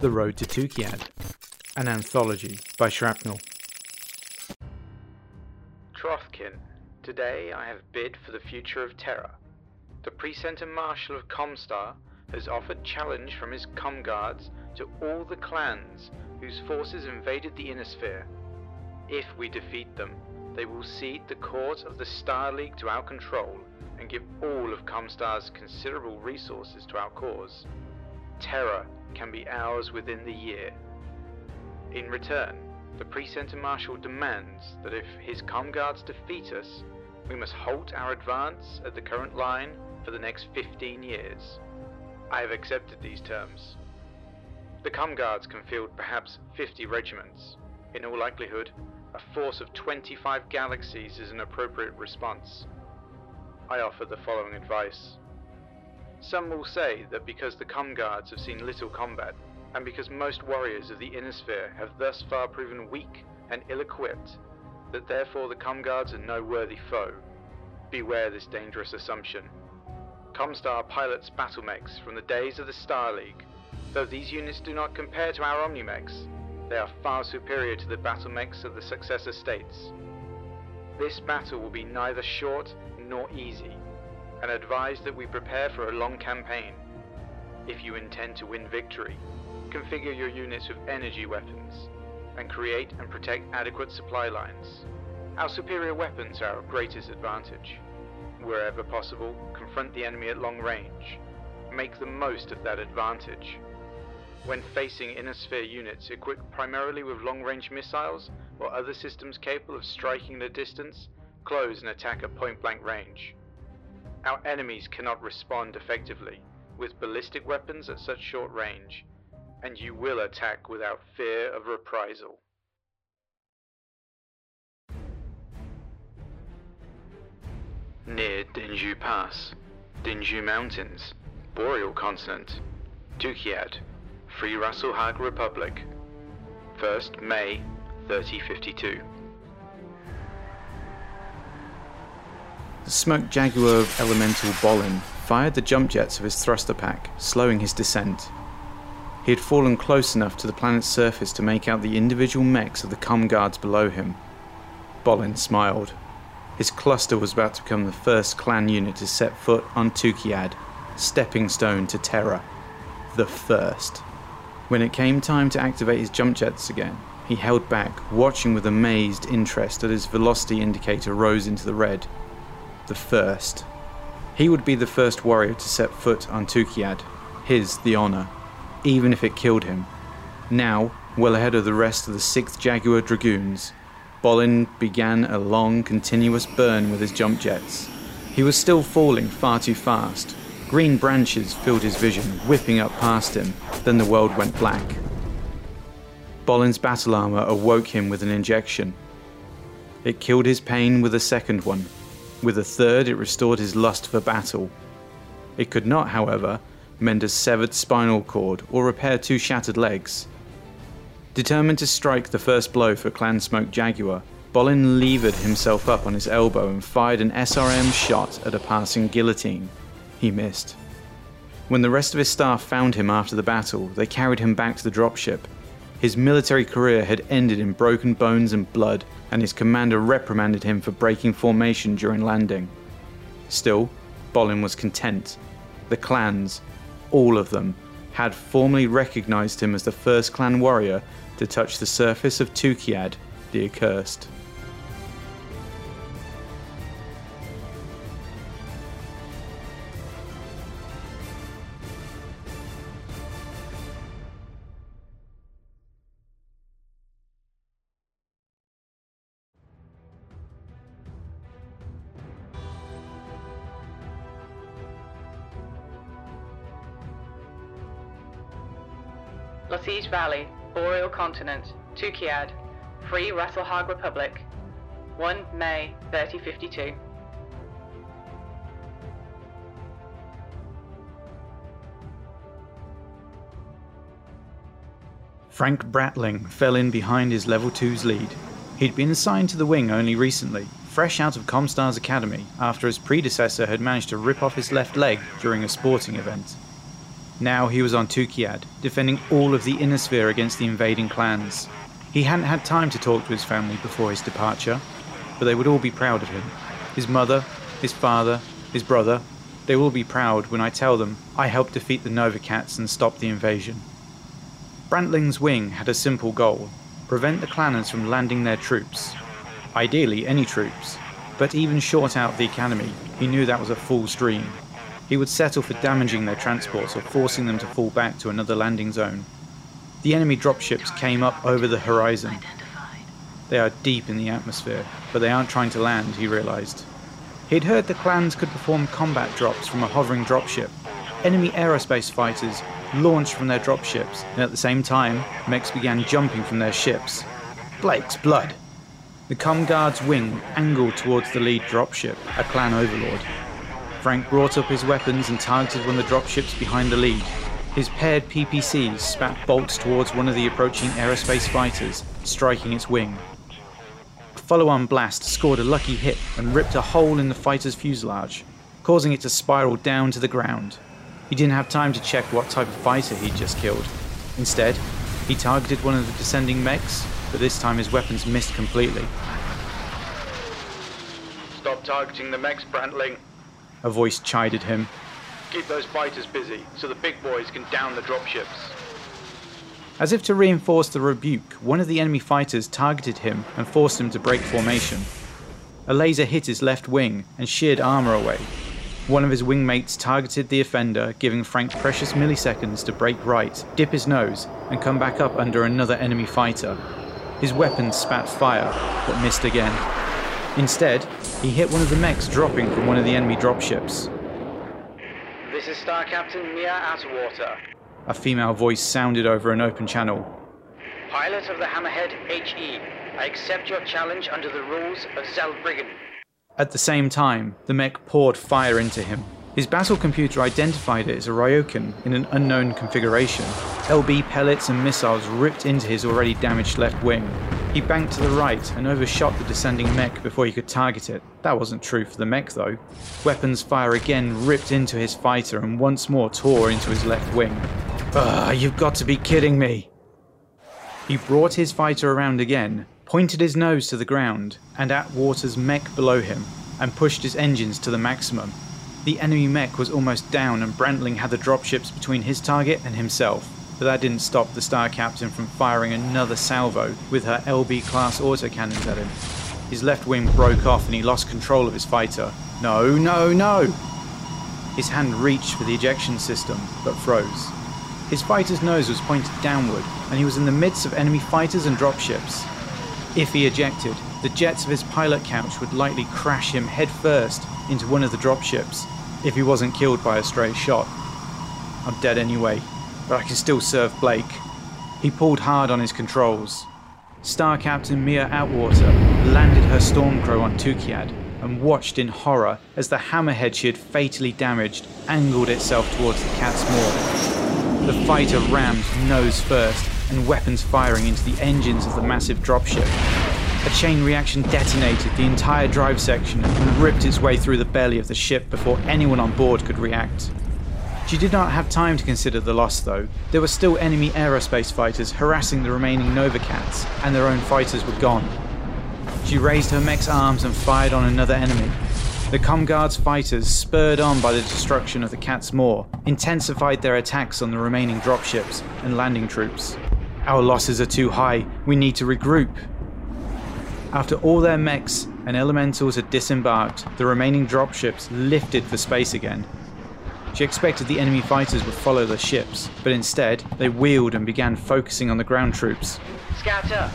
The Road to Tukayyid, an anthology by Shrapnel. Trothkin, today I have bid for the future of Terra. The Precentor Marshal of Comstar has offered challenge from his Comguards to all the clans whose forces invaded the Inner Sphere. If we defeat them, they will cede the court of the Star League to our control and give all of Comstar's considerable resources to our cause. Terra can be ours within the year. In return, the Precentor Marshal demands that if his Comguards defeat us, we must halt our advance at the current line for the next 15 years. I have accepted these terms. The Comguards can field perhaps 50 regiments. In all likelihood, a force of 25 galaxies is an appropriate response. I offer the following advice. Some will say that because the Comguards have seen little combat, and because most warriors of the Inner Sphere have thus far proven weak and ill-equipped, that therefore the Comguards are no worthy foe. Beware this dangerous assumption. Comstar pilots battlemechs from the days of the Star League. Though these units do not compare to our Omnimechs, they are far superior to the battlemechs of the successor states. This battle will be neither short nor easy, and advise that we prepare for a long campaign. If you intend to win victory, configure your units with energy weapons, and create and protect adequate supply lines. Our superior weapons are our greatest advantage. Wherever possible, confront the enemy at long range. Make the most of that advantage. When facing inner sphere units equipped primarily with long range missiles or other systems capable of striking the distance, close and attack at point blank range. Our enemies cannot respond effectively with ballistic weapons at such short range, and you will attack without fear of reprisal. Near Dinju Pass, Dinju Mountains, Boreal Continent, Tukayyid, Free Rasalhague Republic, 1st May 3052. The Smoke Jaguar of Elemental Bolin fired the jump jets of his thruster pack, slowing his descent. He had fallen close enough to the planet's surface to make out the individual mechs of the Com guards below him. Bolin smiled. His cluster was about to become the first clan unit to set foot on Tukayyid, stepping stone to Terra. The first. When it came time to activate his jump jets again, he held back, watching with amazed interest as his velocity indicator rose into the red. The first. He would be the first warrior to set foot on Tukayyid, his the honour, even if it killed him. Now, well ahead of the rest of the 6th Jaguar Dragoons, Bolin began a long, continuous burn with his jump jets. He was still falling far too fast. Green branches filled his vision, whipping up past him. Then the world went black. Bolin's battle armor awoke him with an injection. It killed his pain with a second one. With a third, it restored his lust for battle. It could not, however, mend a severed spinal cord or repair two shattered legs. Determined to strike the first blow for Clan Smoke Jaguar, Bolin levered himself up on his elbow and fired an SRM shot at a passing guillotine. He missed. When the rest of his staff found him after the battle, they carried him back to the dropship. His military career had ended in broken bones and blood, and his commander reprimanded him for breaking formation during landing. Still, Bolin was content. The clans, all of them, had formally recognized him as the first clan warrior to touch the surface of Tukayyid, the accursed. Lasige Valley, Boreal Continent, Tukayyid, Free Rasalhague Republic, 1 May 3052. Frank Brantling fell in behind his level 2's lead. He'd been assigned to the wing only recently, fresh out of Comstar's academy after his predecessor had managed to rip off his left leg during a sporting event. Now he was on Tukayyid, defending all of the inner sphere against the invading clans. He hadn't had time to talk to his family before his departure, but they would all be proud of him. His mother, his father, his brother, they will be proud when I tell them I helped defeat the Nova Cats and stop the invasion. Brantling's wing had a simple goal prevent the clanners from landing their troops. Ideally, any troops, but even short out the academy, he knew that was a fool's dream. He would settle for damaging their transports or forcing them to fall back to another landing zone. The enemy dropships came up over the horizon. They are deep in the atmosphere, but they aren't trying to land, he realized. He'd heard the clans could perform combat drops from a hovering dropship. Enemy aerospace fighters launched from their dropships, and at the same time, mechs began jumping from their ships. Blake's blood! The Com Guard's wing angled towards the lead dropship, a clan overlord. Frank brought up his weapons and targeted one of the dropships behind the lead. His paired PPCs spat bolts towards one of the approaching aerospace fighters, striking its wing. A follow on blast scored a lucky hit and ripped a hole in the fighter's fuselage, causing it to spiral down to the ground. He didn't have time to check what type of fighter he'd just killed. Instead, he targeted one of the descending mechs, but this time his weapons missed completely. Stop targeting the mechs, Brantling. A voice chided him. Keep those fighters busy so the big boys can down the dropships. As if to reinforce the rebuke, one of the enemy fighters targeted him and forced him to break formation. A laser hit his left wing and sheared armor away. One of his wingmates targeted the offender, giving Frank precious milliseconds to break right, dip his nose, and come back up under another enemy fighter. His weapon spat fire, but missed again. Instead, he hit one of the mechs dropping from one of the enemy dropships. This is Star Captain Mia Atwater, A female voice sounded over an open channel. pilot of the Hammerhead HE. I accept your challenge under the rules of Zellbrigen. At the same time, the mech poured fire into him. His battle computer identified it as a Ryoken in an unknown configuration. LB pellets and missiles ripped into his already damaged left wing. He banked to the right and overshot the descending mech before he could target it. That wasn't true for the mech though. Weapons fire again ripped into his fighter and once more tore into his left wing. Ugh, you've got to be kidding me! He brought his fighter around again, pointed his nose to the ground and Atwater's mech below him, and pushed his engines to the maximum. The enemy mech was almost down, and Brantling had the dropships between his target and himself, but that didn't stop the Star Captain from firing another salvo with her LB class autocannons at him. His left wing broke off and he lost control of his fighter. No, no, no! His hand reached for the ejection system, but froze. His fighter's nose was pointed downward, and he was in the midst of enemy fighters and dropships. If he ejected, the jets of his pilot couch would likely crash him headfirst into one of the dropships, if he wasn't killed by a stray shot. I'm dead anyway, but I can still serve Blake. He pulled hard on his controls. Star Captain Mia Outwater landed her Stormcrow on Tukayyid and watched in horror as the hammerhead she had fatally damaged angled itself towards the cat's maw. The fighter rammed nose first and weapons firing into the engines of the massive dropship. A chain reaction detonated the entire drive section and ripped its way through the belly of the ship before anyone on board could react. She did not have time to consider the loss, though. There were still enemy aerospace fighters harassing the remaining Nova Cats, and their own fighters were gone. She raised her mech's arms and fired on another enemy. The Comguard's fighters, spurred on by the destruction of the Cat's Maw, intensified their attacks on the remaining dropships and landing troops. Our losses are too high. We need to regroup. After all their mechs and elementals had disembarked, the remaining dropships lifted for space again. She expected the enemy fighters would follow the ships, but instead, they wheeled and began focusing on the ground troops. Scatter!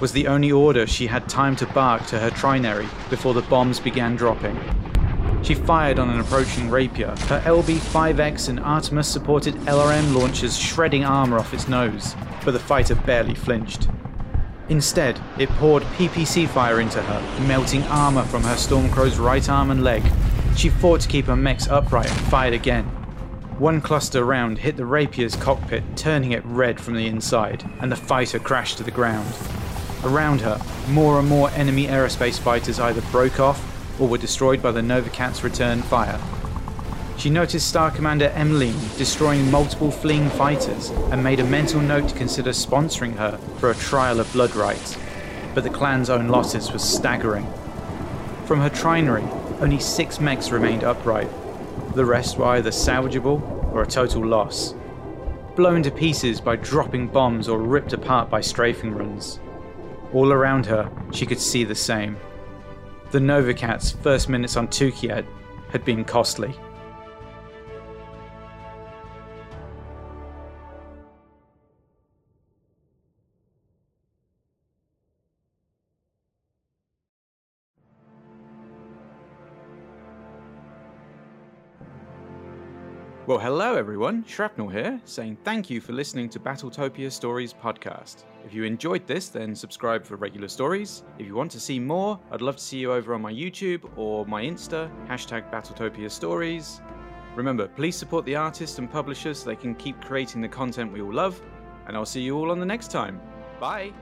Was the only order she had time to bark to her trinary before the bombs began dropping. She fired on an approaching Rapier, her LB-5X and Artemis-supported LRM launchers shredding armor off its nose, but the fighter barely flinched. Instead, it poured PPC fire into her, melting armor from her Stormcrow's right arm and leg. She fought to keep her mechs upright and fired again. One cluster round hit the Rapier's cockpit, turning it red from the inside, and the fighter crashed to the ground. Around her, more and more enemy aerospace fighters either broke off or were destroyed by the Nova Cat's return fire. She noticed Star Commander Emmeline destroying multiple fleeing fighters and made a mental note to consider sponsoring her for a trial of blood rights. But the clan's own losses were staggering. From her trinary, only six mechs remained upright. The rest were either salvageable or a total loss. Blown to pieces by dropping bombs or ripped apart by strafing runs. All around her, she could see the same. The Novacat's first minutes on Tukayyid had been costly. Well, hello everyone, Shrapnel here, saying thank you for listening to Battletopia Stories podcast. If you enjoyed this, then subscribe for regular stories. If you want to see more, I'd love to see you over on my YouTube or my Insta, hashtag Battletopia Stories. Remember, please support the artists and publishers so they can keep creating the content we all love, and I'll see you all on the next time. Bye!